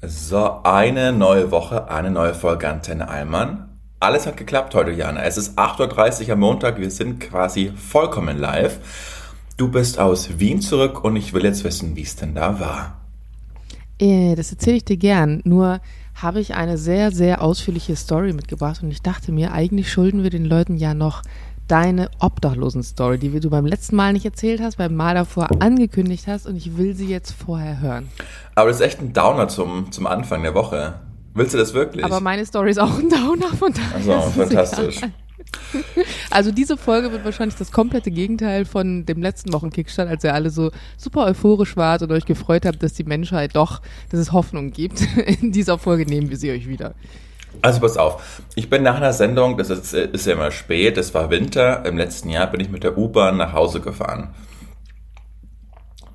So, eine neue Woche, eine neue Folge Antenne Allmann. Alles hat geklappt heute, Jana. Es ist 8.30 Uhr am Montag, wir sind quasi vollkommen live. Du bist aus Wien zurück und ich will jetzt wissen, wie es denn da war. Äh, das erzähle ich dir gern. Nur habe ich eine sehr, sehr ausführliche Story mitgebracht und ich dachte mir, eigentlich schulden wir den Leuten ja noch deine Obdachlosen-Story, die du beim letzten Mal nicht erzählt hast, beim Mal davor angekündigt hast und ich will sie jetzt vorher hören. Aber das ist echt ein Downer zum, zum Anfang der Woche. Willst du das wirklich? Aber meine Story ist auch ein Downer, von daher. Also, fantastisch. Also diese Folge wird wahrscheinlich das komplette Gegenteil von dem letzten Wochen-Kickstart, als ihr alle so super euphorisch wart und euch gefreut habt, dass die Menschheit doch, dass es Hoffnung gibt. In dieser Folge nehmen wir sie euch wieder. Also pass auf, ich bin nach einer Sendung, das ist, ist ja immer spät, es war Winter, im letzten Jahr bin ich mit der U-Bahn nach Hause gefahren.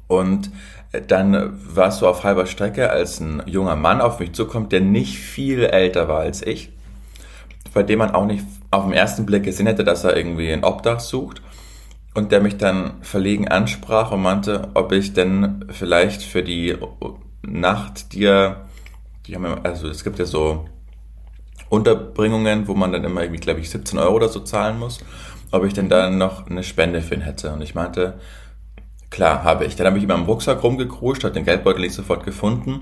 Und dann warst du auf halber Strecke, als ein junger Mann auf mich zukommt, der nicht viel älter war als ich, bei dem man auch nicht auf den ersten Blick gesehen hätte, dass er irgendwie ein Obdach sucht. Und der mich dann verlegen ansprach und meinte, ob ich denn vielleicht für die Nacht dir, die haben also es gibt ja so Unterbringungen, wo man dann immer irgendwie, glaube ich, 17 Euro oder so zahlen muss, ob ich denn dann noch eine Spende für ihn hätte. Und ich meinte, klar, habe ich. Dann habe ich ihm am Rucksack rumgekruscht, hat den Geldbeutel nicht sofort gefunden.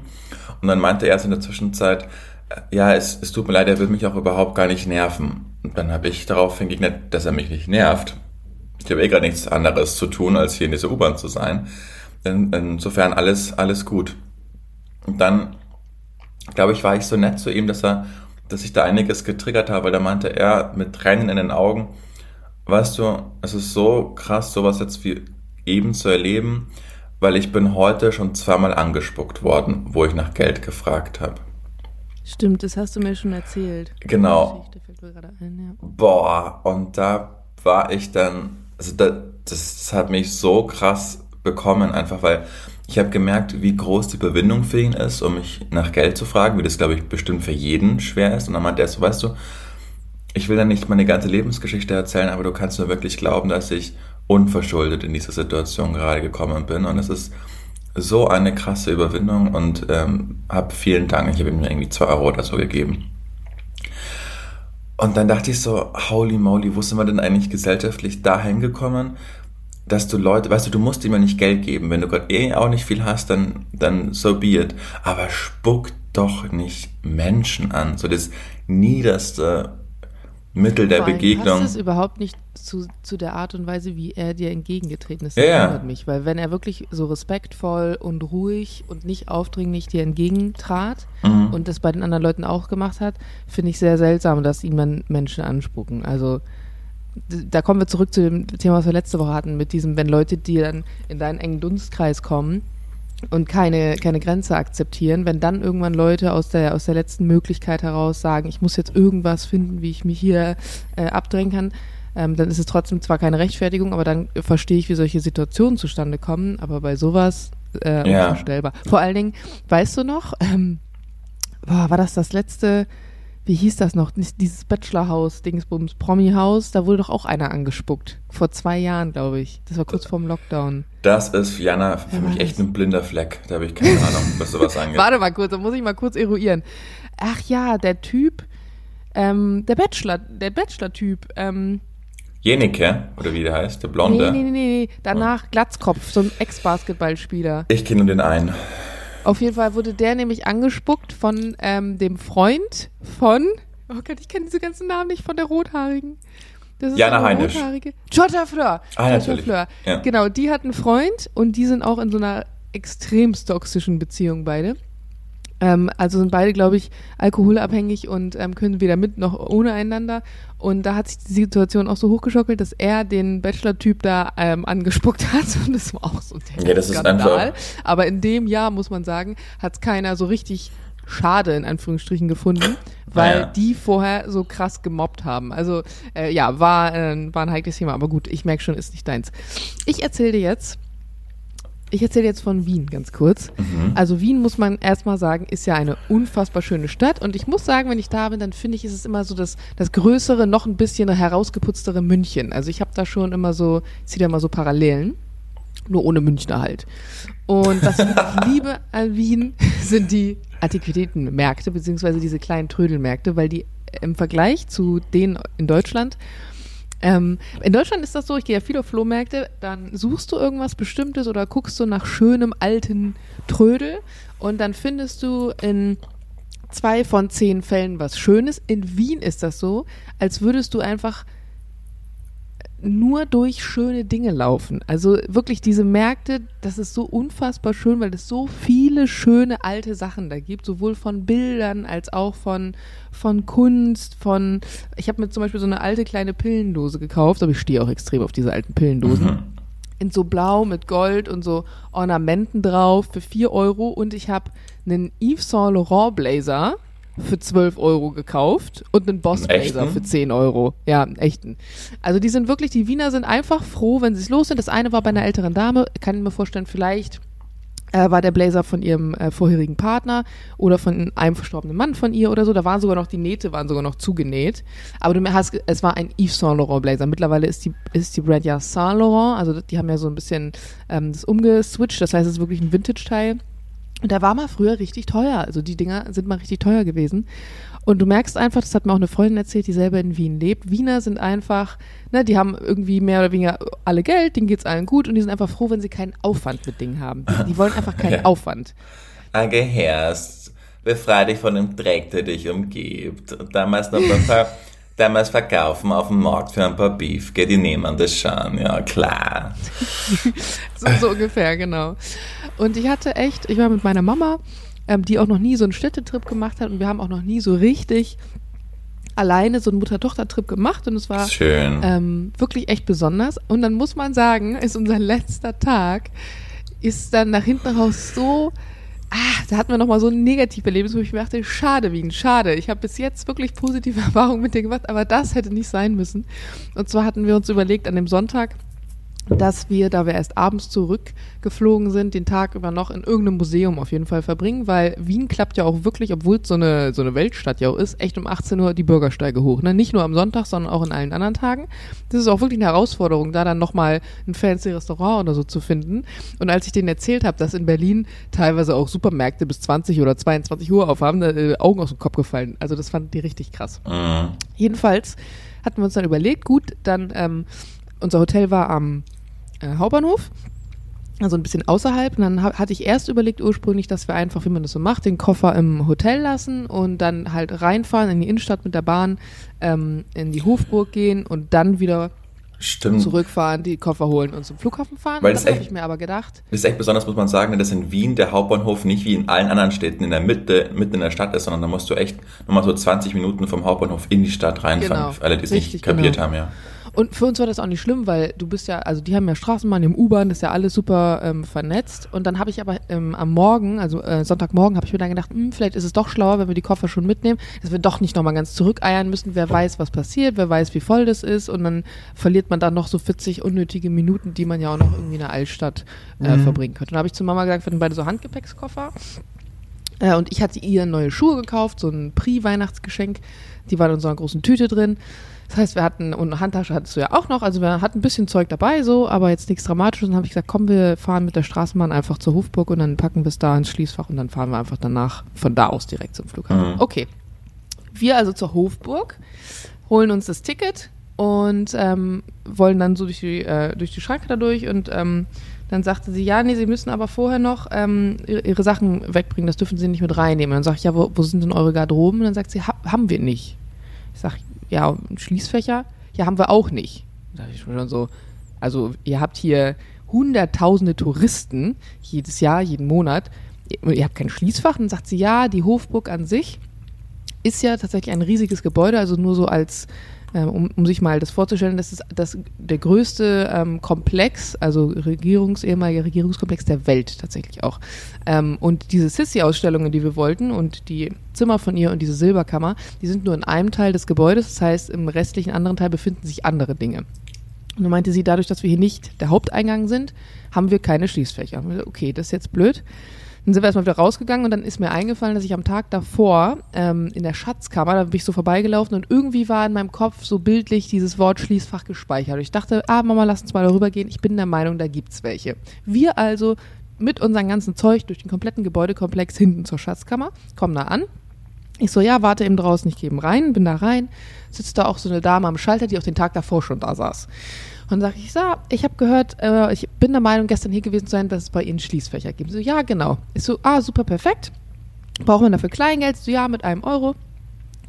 Und dann meinte er erst in der Zwischenzeit, äh, ja, es, es tut mir leid, er will mich auch überhaupt gar nicht nerven. Und dann habe ich darauf entgegnet, dass er mich nicht nervt. Ich habe eh gerade nichts anderes zu tun, als hier in dieser U-Bahn zu sein. In, insofern alles, alles gut. Und dann, glaube ich, war ich so nett zu ihm, dass er dass ich da einiges getriggert habe, weil da meinte er mit Tränen in den Augen, weißt du, es ist so krass, sowas jetzt wie eben zu erleben, weil ich bin heute schon zweimal angespuckt worden, wo ich nach Geld gefragt habe. Stimmt, das hast du mir schon erzählt. Genau. Ein, ja. Boah, und da war ich dann, also das, das hat mich so krass bekommen, einfach weil ich habe gemerkt, wie groß die Überwindung für ihn ist, um mich nach Geld zu fragen, wie das, glaube ich, bestimmt für jeden schwer ist. Und dann meinte er so, weißt du, ich will dann nicht meine ganze Lebensgeschichte erzählen, aber du kannst mir wirklich glauben, dass ich unverschuldet in diese Situation gerade gekommen bin. Und es ist so eine krasse Überwindung und ähm, habe vielen Dank. Ich habe ihm irgendwie zwei Euro oder so gegeben. Und dann dachte ich so, holy moly, wo sind wir denn eigentlich gesellschaftlich dahin gekommen, dass du Leute, weißt du, du musst immer nicht Geld geben. Wenn du gerade eh auch nicht viel hast, dann, dann so be it. Aber spuck doch nicht Menschen an. So das niederste Mittel der Begegnung. Das ist überhaupt nicht zu, zu der Art und Weise, wie er dir entgegengetreten ist. Das ja, wundert mich, weil wenn er wirklich so respektvoll und ruhig und nicht aufdringlich dir entgegentrat mhm. und das bei den anderen Leuten auch gemacht hat, finde ich sehr seltsam, dass ihm dann Menschen anspucken. Also da kommen wir zurück zu dem Thema, was wir letzte Woche hatten, mit diesem, wenn Leute, die dann in deinen engen Dunstkreis kommen und keine, keine Grenze akzeptieren, wenn dann irgendwann Leute aus der, aus der letzten Möglichkeit heraus sagen, ich muss jetzt irgendwas finden, wie ich mich hier äh, abdrängen kann, ähm, dann ist es trotzdem zwar keine Rechtfertigung, aber dann verstehe ich, wie solche Situationen zustande kommen, aber bei sowas äh, ja. unvorstellbar. Vor allen Dingen, weißt du noch, ähm, boah, war das das letzte, wie hieß das noch, dieses Bachelorhaus, Dingsbums, Promi-Haus, da wurde doch auch einer angespuckt. Vor zwei Jahren, glaube ich. Das war kurz vorm Lockdown. Das ist, Jana, für ja, mich echt ein blinder Fleck. Da habe ich keine Ahnung, was sowas angeht. Warte mal kurz, da muss ich mal kurz eruieren. Ach ja, der Typ, ähm, der Bachelor, der Bachelor-Typ, ähm, Jenike, oder wie der heißt, der Blonde. Nee, nee, nee, nee. Danach Glatzkopf, so ein Ex-Basketballspieler. Ich kenne nur den einen. Auf jeden Fall wurde der nämlich angespuckt von ähm, dem Freund von, oh Gott, ich kenne diese ganzen Namen nicht, von der Rothaarigen. Das ist Jana Heinisch. Jota Fleur. Ah, natürlich. Fleur. Ja. Genau, die hat einen Freund und die sind auch in so einer extremst toxischen Beziehung beide. Ähm, also sind beide, glaube ich, alkoholabhängig und ähm, können weder mit noch ohne einander. Und da hat sich die Situation auch so hochgeschockelt, dass er den Bachelor-Typ da ähm, angespuckt hat. Und das war auch so der ja, das. Ist einfach Aber in dem Jahr, muss man sagen, hat es keiner so richtig schade in Anführungsstrichen gefunden, weil ja. die vorher so krass gemobbt haben. Also äh, ja, war, äh, war ein heikles Thema, aber gut, ich merke schon, ist nicht deins. Ich erzähle dir jetzt ich erzähle jetzt von Wien ganz kurz. Mhm. Also Wien muss man erstmal sagen, ist ja eine unfassbar schöne Stadt. Und ich muss sagen, wenn ich da bin, dann finde ich, ist es immer so das, das größere, noch ein bisschen herausgeputztere München. Also ich habe da schon immer so, ich ziehe da immer so Parallelen. Nur ohne Münchner halt. Und was ich liebe an Wien sind die Antiquitätenmärkte, beziehungsweise diese kleinen Trödelmärkte, weil die im Vergleich zu denen in Deutschland ähm, in Deutschland ist das so, ich gehe ja viel auf Flohmärkte, dann suchst du irgendwas Bestimmtes oder guckst du nach schönem alten Trödel und dann findest du in zwei von zehn Fällen was Schönes. In Wien ist das so, als würdest du einfach nur durch schöne Dinge laufen. Also wirklich diese Märkte, das ist so unfassbar schön, weil es so viele schöne alte Sachen da gibt, sowohl von Bildern als auch von, von Kunst, von, ich habe mir zum Beispiel so eine alte kleine Pillendose gekauft, aber ich stehe auch extrem auf diese alten Pillendosen. Mhm. In so blau mit Gold und so Ornamenten drauf für vier Euro und ich habe einen Yves Saint Laurent Blazer für 12 Euro gekauft und einen Boss Blazer für 10 Euro. Ja, einen echten. Also die sind wirklich, die Wiener sind einfach froh, wenn sie es los sind. Das eine war bei einer älteren Dame, kann ich mir vorstellen, vielleicht äh, war der Blazer von ihrem äh, vorherigen Partner oder von einem verstorbenen Mann von ihr oder so. Da waren sogar noch die Nähte, waren sogar noch zugenäht. Aber du hast, es war ein Yves Saint Laurent Blazer. Mittlerweile ist die, ist die Brand ja Saint Laurent. Also die haben ja so ein bisschen ähm, das umgeswitcht. Das heißt, es ist wirklich ein Vintage-Teil. Und der war mal früher richtig teuer. Also die Dinger sind mal richtig teuer gewesen. Und du merkst einfach, das hat mir auch eine Freundin erzählt, die selber in Wien lebt. Wiener sind einfach, ne, die haben irgendwie mehr oder weniger alle Geld, denen geht's allen gut und die sind einfach froh, wenn sie keinen Aufwand mit Dingen haben. Die wollen einfach keinen ja. Aufwand. Angeherrst, befrei dich von dem Dreck, der dich umgibt. Damals noch ein paar, damals verkaufen auf dem Markt für ein paar Beef, geht die nehmen das schon, ja klar. so, so ungefähr, genau. Und ich hatte echt, ich war mit meiner Mama, ähm, die auch noch nie so einen Städtetrip gemacht hat und wir haben auch noch nie so richtig alleine so einen Mutter-Tochter-Trip gemacht und es war ähm, wirklich echt besonders. Und dann muss man sagen, ist unser letzter Tag, ist dann nach hinten raus so, ah, da hatten wir nochmal so ein Negativerlebnis, wo ich mir dachte, schade, Wien, schade. Ich habe bis jetzt wirklich positive Erfahrungen mit dir gemacht, aber das hätte nicht sein müssen. Und zwar hatten wir uns überlegt, an dem Sonntag dass wir, da wir erst abends zurückgeflogen sind, den Tag über noch in irgendeinem Museum auf jeden Fall verbringen, weil Wien klappt ja auch wirklich, obwohl es so eine, so eine Weltstadt ja auch ist, echt um 18 Uhr die Bürgersteige hoch. Ne? Nicht nur am Sonntag, sondern auch in allen anderen Tagen. Das ist auch wirklich eine Herausforderung, da dann nochmal ein fancy Restaurant oder so zu finden. Und als ich denen erzählt habe, dass in Berlin teilweise auch Supermärkte bis 20 oder 22 Uhr aufhaben, da äh, Augen aus dem Kopf gefallen. Also das fanden die richtig krass. Mhm. Jedenfalls hatten wir uns dann überlegt, gut, dann ähm, unser Hotel war am äh, Hauptbahnhof, also ein bisschen außerhalb. Und dann hatte ich erst überlegt ursprünglich, dass wir einfach, wie man das so macht, den Koffer im Hotel lassen und dann halt reinfahren in die Innenstadt mit der Bahn, ähm, in die Hofburg gehen und dann wieder Stimmt. zurückfahren, die Koffer holen und zum Flughafen fahren. Weil das, habe ich mir aber gedacht. Das ist echt besonders, muss man sagen, dass in Wien der Hauptbahnhof nicht wie in allen anderen Städten in der Mitte, mitten in der Stadt ist, sondern da musst du echt nochmal so 20 Minuten vom Hauptbahnhof in die Stadt reinfahren. Genau. Für alle, die es nicht kapiert genau. haben, ja. Und für uns war das auch nicht schlimm, weil du bist ja, also die haben ja Straßenbahn, im U-Bahn, das ist ja alles super ähm, vernetzt. Und dann habe ich aber ähm, am Morgen, also äh, Sonntagmorgen, habe ich mir dann gedacht, hm, vielleicht ist es doch schlauer, wenn wir die Koffer schon mitnehmen, dass wir doch nicht nochmal ganz zurückeiern müssen. Wer weiß, was passiert, wer weiß, wie voll das ist. Und dann verliert man dann noch so 40 unnötige Minuten, die man ja auch noch irgendwie in der Altstadt äh, mhm. verbringen könnte. Und dann habe ich zu Mama gesagt, wir hatten beide so Handgepäckskoffer. Äh, und ich hatte ihr neue Schuhe gekauft, so ein Pri-Weihnachtsgeschenk. Die waren in so einer großen Tüte drin. Das heißt, wir hatten, und eine Handtasche hattest du ja auch noch, also wir hatten ein bisschen Zeug dabei, so, aber jetzt nichts Dramatisches. Und dann habe ich gesagt, komm, wir fahren mit der Straßenbahn einfach zur Hofburg und dann packen wir es da ins Schließfach und dann fahren wir einfach danach von da aus direkt zum Flughafen. Mhm. Okay. Wir also zur Hofburg, holen uns das Ticket und ähm, wollen dann so durch die, äh, durch die Schranke da durch und ähm, dann sagte sie, ja, nee, sie müssen aber vorher noch ähm, ihre, Sachen wegbringen, das dürfen sie nicht mit reinnehmen. Dann sage ich, ja, wo, wo, sind denn eure Garderoben? Und dann sagt sie, ha haben wir nicht. Ich sage, ja, Schließfächer, ja, haben wir auch nicht. Da ich schon so, also ihr habt hier hunderttausende Touristen jedes Jahr, jeden Monat. Ihr, ihr habt kein Schließfach. Dann sagt sie, ja, die Hofburg an sich ist ja tatsächlich ein riesiges Gebäude, also nur so als ähm, um, um, sich mal das vorzustellen, das ist das, der größte ähm, Komplex, also Regierungs, ehemaliger Regierungskomplex der Welt tatsächlich auch. Ähm, und diese Sissy-Ausstellungen, die wir wollten und die Zimmer von ihr und diese Silberkammer, die sind nur in einem Teil des Gebäudes, das heißt, im restlichen anderen Teil befinden sich andere Dinge. Und dann meinte sie, dadurch, dass wir hier nicht der Haupteingang sind, haben wir keine Schließfächer. Okay, das ist jetzt blöd. Dann sind wir erstmal wieder rausgegangen und dann ist mir eingefallen, dass ich am Tag davor ähm, in der Schatzkammer, da bin ich so vorbeigelaufen und irgendwie war in meinem Kopf so bildlich dieses Wort Schließfach gespeichert. Und ich dachte, ah, Mama, lass uns mal darüber gehen. Ich bin der Meinung, da gibt's welche. Wir also mit unserem ganzen Zeug durch den kompletten Gebäudekomplex hinten zur Schatzkammer, kommen da an. Ich so, ja, warte eben draußen, ich gehe eben rein, bin da rein, sitzt da auch so eine Dame am Schalter, die auch den Tag davor schon da saß. Und dann sage ich, so, ich habe gehört, äh, ich bin der Meinung, gestern hier gewesen zu sein, dass es bei Ihnen Schließfächer gibt. So, ja, genau. Ich so, ah, super, perfekt. Braucht man dafür Kleingeld? So, ja, mit einem Euro.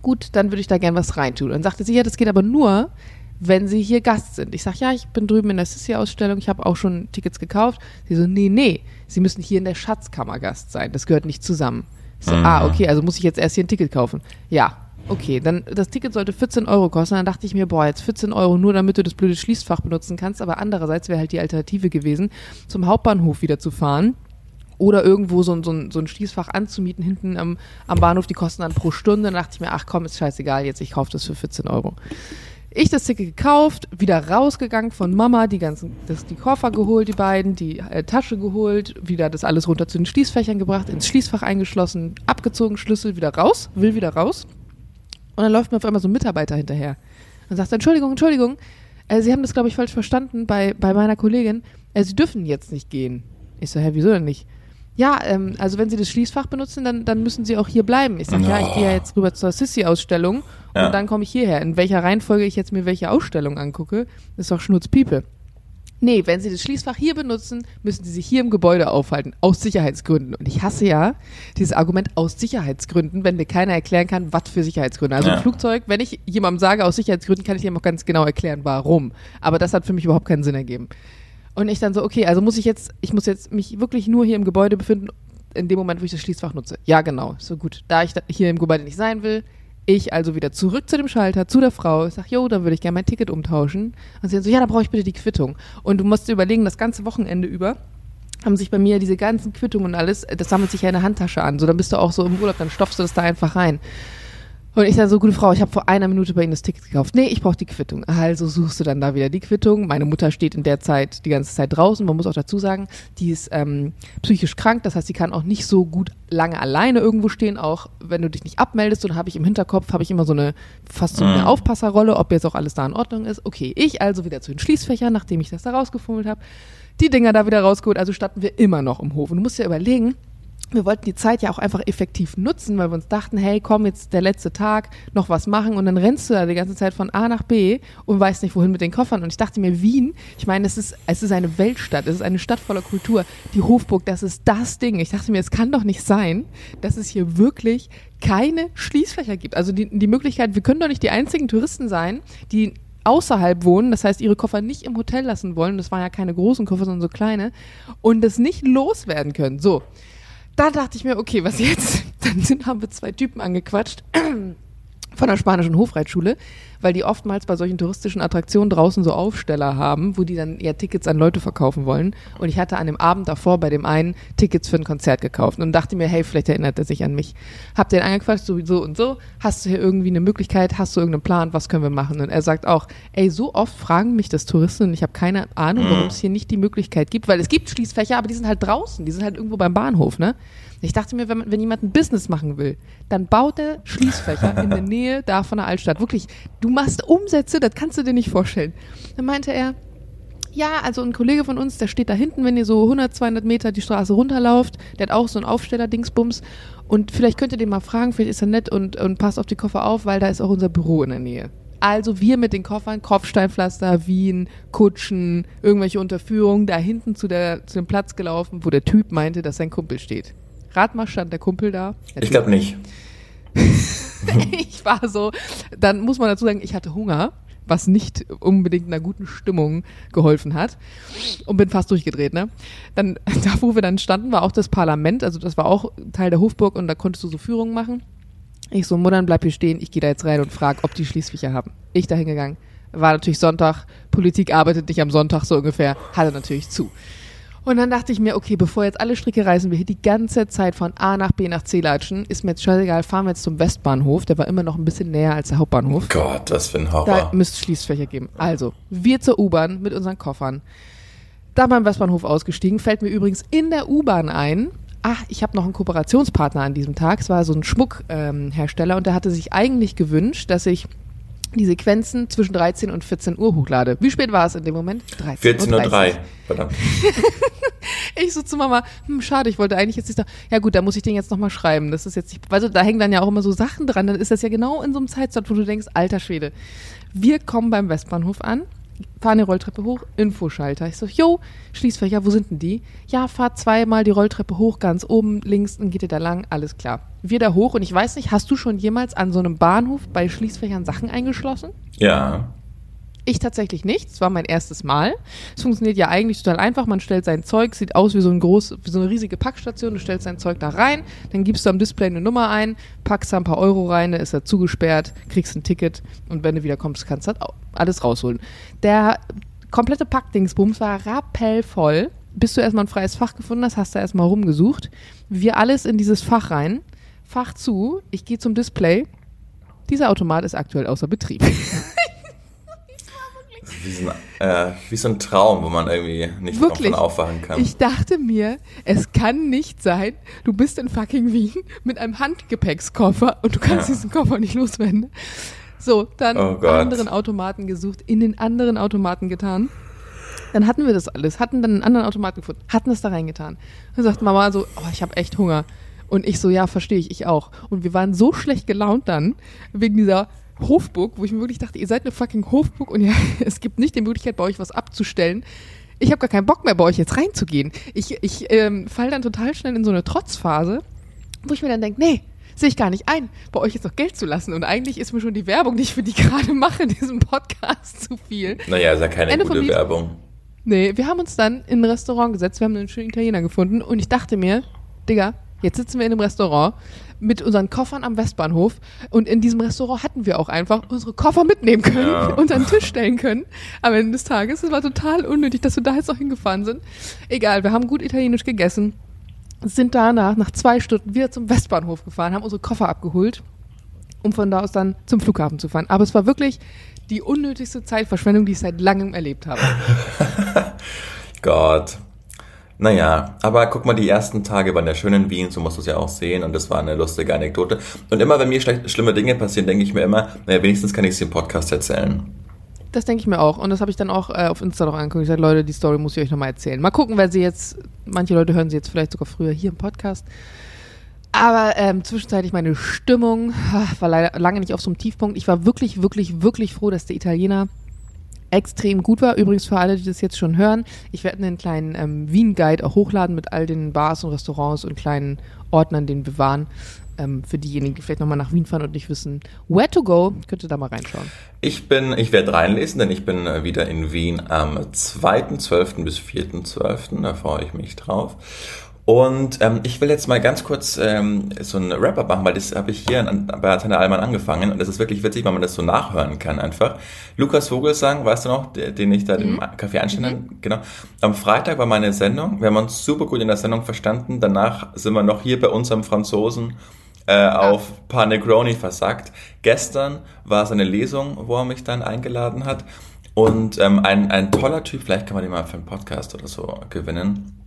Gut, dann würde ich da gern was reintun. Und dann sagte sie, ja, das geht aber nur, wenn Sie hier Gast sind. Ich sage, ja, ich bin drüben in der Sissy-Ausstellung, ich habe auch schon Tickets gekauft. Sie so, nee, nee, Sie müssen hier in der Schatzkammer Gast sein. Das gehört nicht zusammen. Ich so, mhm. ah, okay, also muss ich jetzt erst hier ein Ticket kaufen. Ja, Okay, dann das Ticket sollte 14 Euro kosten. Dann dachte ich mir, boah, jetzt 14 Euro nur, damit du das blöde Schließfach benutzen kannst. Aber andererseits wäre halt die Alternative gewesen, zum Hauptbahnhof wieder zu fahren oder irgendwo so, so, so ein Schließfach anzumieten hinten am, am Bahnhof. Die kosten dann pro Stunde. Dann dachte ich mir, ach komm, ist scheißegal, jetzt ich kaufe das für 14 Euro. Ich das Ticket gekauft, wieder rausgegangen von Mama, die ganzen, das, die Koffer geholt, die beiden, die äh, Tasche geholt, wieder das alles runter zu den Schließfächern gebracht, ins Schließfach eingeschlossen, abgezogen, Schlüssel wieder raus, will wieder raus. Und dann läuft mir auf einmal so ein Mitarbeiter hinterher und sagt, Entschuldigung, Entschuldigung, äh, Sie haben das, glaube ich, falsch verstanden bei, bei meiner Kollegin. Äh, Sie dürfen jetzt nicht gehen. Ich so, hä, wieso denn nicht? Ja, ähm, also wenn Sie das Schließfach benutzen, dann, dann müssen Sie auch hier bleiben. Ich sage, ja, ich gehe ja jetzt rüber zur Sissy-Ausstellung ja. und dann komme ich hierher. In welcher Reihenfolge ich jetzt mir welche Ausstellung angucke, ist doch Schnurzpiepe. Nee, wenn Sie das Schließfach hier benutzen, müssen Sie sich hier im Gebäude aufhalten, aus Sicherheitsgründen. Und ich hasse ja dieses Argument aus Sicherheitsgründen, wenn mir keiner erklären kann, was für Sicherheitsgründe. Also ja. im Flugzeug, wenn ich jemandem sage, aus Sicherheitsgründen, kann ich ihm auch ganz genau erklären, warum. Aber das hat für mich überhaupt keinen Sinn ergeben. Und ich dann so, okay, also muss ich jetzt, ich muss jetzt mich wirklich nur hier im Gebäude befinden, in dem Moment, wo ich das Schließfach nutze. Ja, genau. So gut. Da ich da hier im Gebäude nicht sein will, ich also wieder zurück zu dem Schalter, zu der Frau. Ich sag, jo, da würde ich gerne mein Ticket umtauschen. Und sie so, ja, da brauche ich bitte die Quittung. Und du musst dir überlegen, das ganze Wochenende über haben sich bei mir diese ganzen Quittungen und alles, das sammelt sich ja in der Handtasche an. So, dann bist du auch so im Urlaub, dann stopfst du das da einfach rein. Und ich sage so, gute Frau, ich habe vor einer Minute bei Ihnen das Ticket gekauft. Nee, ich brauche die Quittung. Also suchst du dann da wieder die Quittung. Meine Mutter steht in der Zeit die ganze Zeit draußen. Man muss auch dazu sagen, die ist ähm, psychisch krank. Das heißt, sie kann auch nicht so gut lange alleine irgendwo stehen. Auch wenn du dich nicht abmeldest. Und dann habe ich im Hinterkopf, habe ich immer so eine, fast so eine mhm. Aufpasserrolle, ob jetzt auch alles da in Ordnung ist. Okay, ich also wieder zu den Schließfächern, nachdem ich das da rausgefummelt habe. Die Dinger da wieder rausgeholt. Also standen wir immer noch im Hof. Und du musst dir überlegen, wir wollten die Zeit ja auch einfach effektiv nutzen, weil wir uns dachten, hey, komm, jetzt der letzte Tag, noch was machen und dann rennst du da die ganze Zeit von A nach B und weißt nicht, wohin mit den Koffern. Und ich dachte mir, Wien, ich meine, es ist, es ist eine Weltstadt, es ist eine Stadt voller Kultur. Die Hofburg, das ist das Ding. Ich dachte mir, es kann doch nicht sein, dass es hier wirklich keine Schließfächer gibt. Also die, die Möglichkeit, wir können doch nicht die einzigen Touristen sein, die außerhalb wohnen, das heißt, ihre Koffer nicht im Hotel lassen wollen, das waren ja keine großen Koffer, sondern so kleine, und das nicht loswerden können. So, da dachte ich mir, okay, was jetzt? Dann sind, haben wir zwei Typen angequatscht von der spanischen Hofreitschule, weil die oftmals bei solchen touristischen Attraktionen draußen so Aufsteller haben, wo die dann eher Tickets an Leute verkaufen wollen. Und ich hatte an dem Abend davor bei dem einen Tickets für ein Konzert gekauft und dachte mir, hey, vielleicht erinnert er sich an mich. Hab den angequatscht, so, so und so. Hast du hier irgendwie eine Möglichkeit? Hast du irgendeinen Plan? Was können wir machen? Und er sagt auch, ey, so oft fragen mich das Touristen und ich habe keine Ahnung, warum es hier nicht die Möglichkeit gibt, weil es gibt Schließfächer, aber die sind halt draußen, die sind halt irgendwo beim Bahnhof, ne? Ich dachte mir, wenn, wenn jemand ein Business machen will, dann baut er Schließfächer in der Nähe da von der Altstadt. Wirklich, du machst Umsätze, das kannst du dir nicht vorstellen. Dann meinte er, ja, also ein Kollege von uns, der steht da hinten, wenn ihr so 100, 200 Meter die Straße runterlauft, der hat auch so einen Aufsteller-Dingsbums und vielleicht könnt ihr den mal fragen, vielleicht ist er nett und, und passt auf die Koffer auf, weil da ist auch unser Büro in der Nähe. Also wir mit den Koffern, Kopfsteinpflaster, Wien, Kutschen, irgendwelche Unterführungen, da hinten zu, der, zu dem Platz gelaufen, wo der Typ meinte, dass sein Kumpel steht. Rat mal, stand der Kumpel da? Der ich glaube nicht. ich war so, dann muss man dazu sagen, ich hatte Hunger, was nicht unbedingt einer guten Stimmung geholfen hat und bin fast durchgedreht, ne? Dann, da wo wir dann standen, war auch das Parlament, also das war auch Teil der Hofburg und da konntest du so Führungen machen. Ich so, Muttern, bleib hier stehen, ich gehe da jetzt rein und frag, ob die Schließfächer haben. Ich da hingegangen. War natürlich Sonntag, Politik arbeitet nicht am Sonntag so ungefähr, hatte natürlich zu. Und dann dachte ich mir, okay, bevor jetzt alle Stricke reißen, wir hier die ganze Zeit von A nach B nach C latschen, ist mir jetzt scheißegal, fahren wir jetzt zum Westbahnhof, der war immer noch ein bisschen näher als der Hauptbahnhof. Gott, was für ein Horror. Da müsste es Schließfächer geben. Also, wir zur U-Bahn mit unseren Koffern. Da beim Westbahnhof ausgestiegen, fällt mir übrigens in der U-Bahn ein, ah, ich habe noch einen Kooperationspartner an diesem Tag. Es war so ein Schmuckhersteller ähm, und der hatte sich eigentlich gewünscht, dass ich die Sequenzen zwischen 13 und 14 Uhr hochlade. Wie spät war es in dem Moment? 14.03 Uhr. Verdammt. ich so zu Mama, hm, schade, ich wollte eigentlich jetzt nicht sagen, ja gut, da muss ich den jetzt nochmal schreiben. Das ist jetzt nicht, weil da hängen dann ja auch immer so Sachen dran, dann ist das ja genau in so einem Zeitslot, wo du denkst, alter Schwede. Wir kommen beim Westbahnhof an, fahren die Rolltreppe hoch, Infoschalter. Ich so, jo, Schließfächer, wo sind denn die? Ja, fahr zweimal die Rolltreppe hoch, ganz oben, links, dann geht ihr da lang, alles klar. Wir da hoch und ich weiß nicht, hast du schon jemals an so einem Bahnhof bei Schließfächern Sachen eingeschlossen? Ja. Ich tatsächlich nicht. Es war mein erstes Mal. Es funktioniert ja eigentlich total einfach. Man stellt sein Zeug, sieht aus wie so, ein groß, wie so eine riesige Packstation. Du stellst sein Zeug da rein, dann gibst du am Display eine Nummer ein, packst da ein paar Euro rein, dann ist er zugesperrt, kriegst ein Ticket und wenn du wieder kommst, kannst du alles rausholen. Der komplette Packdingsbums war rappellvoll. Bis du erstmal ein freies Fach gefunden hast, hast du erstmal rumgesucht. Wir alles in dieses Fach rein. Fach zu, ich gehe zum Display. Dieser Automat ist aktuell außer Betrieb. wie so, ein, äh, wie so ein Traum, wo man irgendwie nicht Wirklich? davon aufwachen kann. Ich dachte mir, es kann nicht sein, du bist in fucking Wien mit einem Handgepäckskoffer und du kannst ja. diesen Koffer nicht loswerden. So, dann oh anderen Automaten gesucht, in den anderen Automaten getan. Dann hatten wir das alles, hatten dann einen anderen Automaten gefunden, hatten es da reingetan. Dann sagt Mama so, oh, ich habe echt Hunger. Und ich so, ja, verstehe ich, ich auch. Und wir waren so schlecht gelaunt dann, wegen dieser Hofburg, wo ich mir wirklich dachte, ihr seid eine fucking Hofburg und ja, es gibt nicht die Möglichkeit, bei euch was abzustellen. Ich habe gar keinen Bock mehr, bei euch jetzt reinzugehen. Ich, ich ähm, falle dann total schnell in so eine Trotzphase, wo ich mir dann denke, nee, sehe ich gar nicht ein, bei euch jetzt noch Geld zu lassen. Und eigentlich ist mir schon die Werbung, die ich für die gerade mache in diesem Podcast, zu viel. Naja, ist ja keine Ende gute Werbung. Nee, wir haben uns dann in ein Restaurant gesetzt, wir haben einen schönen Italiener gefunden und ich dachte mir, Digga, jetzt sitzen wir in einem Restaurant, mit unseren Koffern am Westbahnhof. Und in diesem Restaurant hatten wir auch einfach unsere Koffer mitnehmen können, ja. unter den Tisch stellen können am Ende des Tages. Es war total unnötig, dass wir da jetzt noch hingefahren sind. Egal, wir haben gut italienisch gegessen, sind danach nach zwei Stunden wieder zum Westbahnhof gefahren, haben unsere Koffer abgeholt, um von da aus dann zum Flughafen zu fahren. Aber es war wirklich die unnötigste Zeitverschwendung, die ich seit langem erlebt habe. Gott. Naja, aber guck mal, die ersten Tage waren ja schön in Wien, so musst du es ja auch sehen und das war eine lustige Anekdote. Und immer, wenn mir schlimme Dinge passieren, denke ich mir immer, naja, wenigstens kann ich sie im Podcast erzählen. Das denke ich mir auch. Und das habe ich dann auch äh, auf Insta noch angeguckt. Ich sage, Leute, die Story muss ich euch nochmal erzählen. Mal gucken, wer sie jetzt, manche Leute hören sie jetzt vielleicht sogar früher hier im Podcast. Aber ähm, zwischenzeitlich meine Stimmung ah, war leider lange nicht auf so einem Tiefpunkt. Ich war wirklich, wirklich, wirklich froh, dass der Italiener extrem gut war. Übrigens für alle, die das jetzt schon hören, ich werde einen kleinen ähm, Wien-Guide auch hochladen mit all den Bars und Restaurants und kleinen Orten, an denen wir waren. Ähm, für diejenigen, die vielleicht nochmal nach Wien fahren und nicht wissen, where to go, könnt ihr da mal reinschauen. Ich bin, ich werde reinlesen, denn ich bin äh, wieder in Wien am 2.12. bis 4.12. Da freue ich mich drauf. Und ähm, ich will jetzt mal ganz kurz ähm, so einen Rapper machen, weil das habe ich hier an, bei Antenne Allmann angefangen und das ist wirklich witzig, weil man das so nachhören kann einfach. Lukas Vogelsang, weißt du noch, den ich da mhm. den Kaffee einstellen mhm. Genau. Am Freitag war meine Sendung. Wir haben uns super gut in der Sendung verstanden. Danach sind wir noch hier bei unserem Franzosen äh, ah. auf Panegroni versagt. Gestern war seine Lesung, wo er mich dann eingeladen hat. Und ähm, ein, ein toller Typ, vielleicht kann man den mal für einen Podcast oder so gewinnen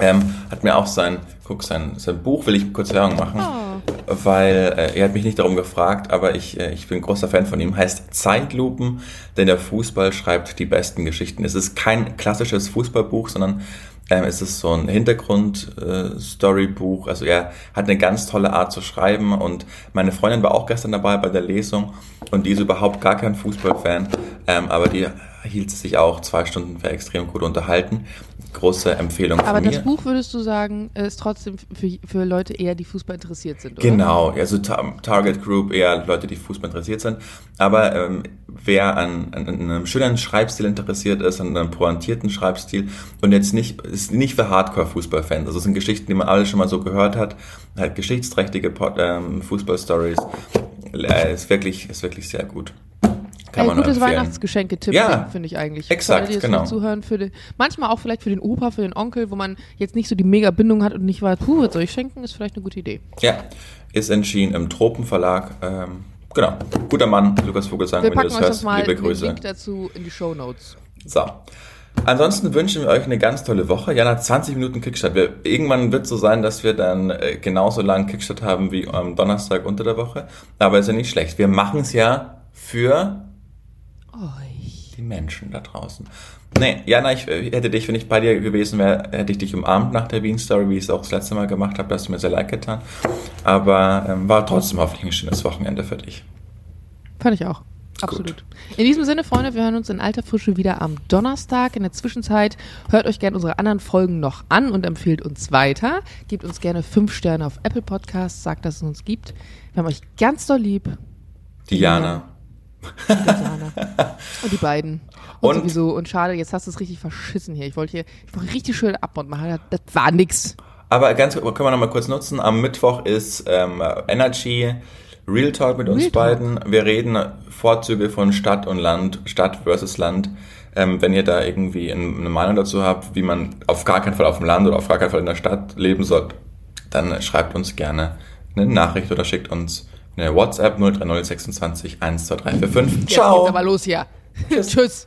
ähm, hat mir auch sein, guck, sein, sein Buch will ich kurz Werbung machen, oh. weil äh, er hat mich nicht darum gefragt, aber ich, äh, ich bin großer Fan von ihm, heißt Zeitlupen, denn der Fußball schreibt die besten Geschichten. Es ist kein klassisches Fußballbuch, sondern ähm, es ist so ein Hintergrund-Storybuch. Äh, also er hat eine ganz tolle Art zu schreiben und meine Freundin war auch gestern dabei bei der Lesung und die ist überhaupt gar kein Fußballfan, ähm, aber die hielt sich auch zwei Stunden für extrem gut unterhalten große Empfehlung Aber das Buch, würdest du sagen, ist trotzdem für, für Leute eher, die Fußball interessiert sind, oder? Genau, also Target Group eher Leute, die Fußball interessiert sind. Aber ähm, wer an, an, einem schönen Schreibstil interessiert ist, an einem pointierten Schreibstil und jetzt nicht, ist nicht für Hardcore-Fußballfans. Also es sind Geschichten, die man alle schon mal so gehört hat, halt geschichtsträchtige ähm, Fußball-Stories. Äh, ist wirklich, ist wirklich sehr gut. Kann Ein gutes Weihnachtsgeschenke-Tipp, ja, finde ich eigentlich. Exakt, für alle, die genau. zuhören, für den, manchmal auch vielleicht für den Opa, für den Onkel, wo man jetzt nicht so die Mega-Bindung hat und nicht weiß, puh, was soll ich schenken, ist vielleicht eine gute Idee. Ja, ist entschieden im Tropenverlag. Ähm, genau, guter Mann, Lukas Vogelsang, Wir wenn du das hörst, liebe Grüße. Den Link dazu in die Show Notes. So. Ansonsten wünschen wir euch eine ganz tolle Woche. Jana, 20 Minuten Kickstart. Wir, irgendwann wird es so sein, dass wir dann äh, genauso lang Kickstart haben wie am Donnerstag unter der Woche. Aber ist ja nicht schlecht. Wir machen es ja für euch. Die Menschen da draußen. Nee, Jana, ich äh, hätte dich, wenn ich bei dir gewesen wäre, hätte ich dich umarmt nach der Wien-Story, wie ich es auch das letzte Mal gemacht habe. Das hast du mir sehr leid getan. Aber ähm, war trotzdem hoffentlich ein schönes Wochenende für dich. Fand ich auch. Absolut. Gut. In diesem Sinne, Freunde, wir hören uns in alter Frische wieder am Donnerstag. In der Zwischenzeit hört euch gerne unsere anderen Folgen noch an und empfehlt uns weiter. Gebt uns gerne fünf Sterne auf Apple Podcasts, sagt, dass es uns gibt. Wir haben euch ganz doll lieb. Diana. Und die beiden. Und, und sowieso. Und schade, jetzt hast du es richtig verschissen hier. Ich wollte hier, ich wollte richtig schön Abmod machen. Das war nix. Aber ganz, können wir noch mal kurz nutzen. Am Mittwoch ist ähm, Energy Real Talk mit uns Real beiden. Talk. Wir reden Vorzüge von Stadt und Land, Stadt versus Land. Ähm, wenn ihr da irgendwie eine Meinung dazu habt, wie man auf gar keinen Fall auf dem Land oder auf gar keinen Fall in der Stadt leben soll, dann schreibt uns gerne eine Nachricht oder schickt uns eine WhatsApp 03026 12345. Ciao. Jetzt geht's aber los hier. Tschüss. Tschüss.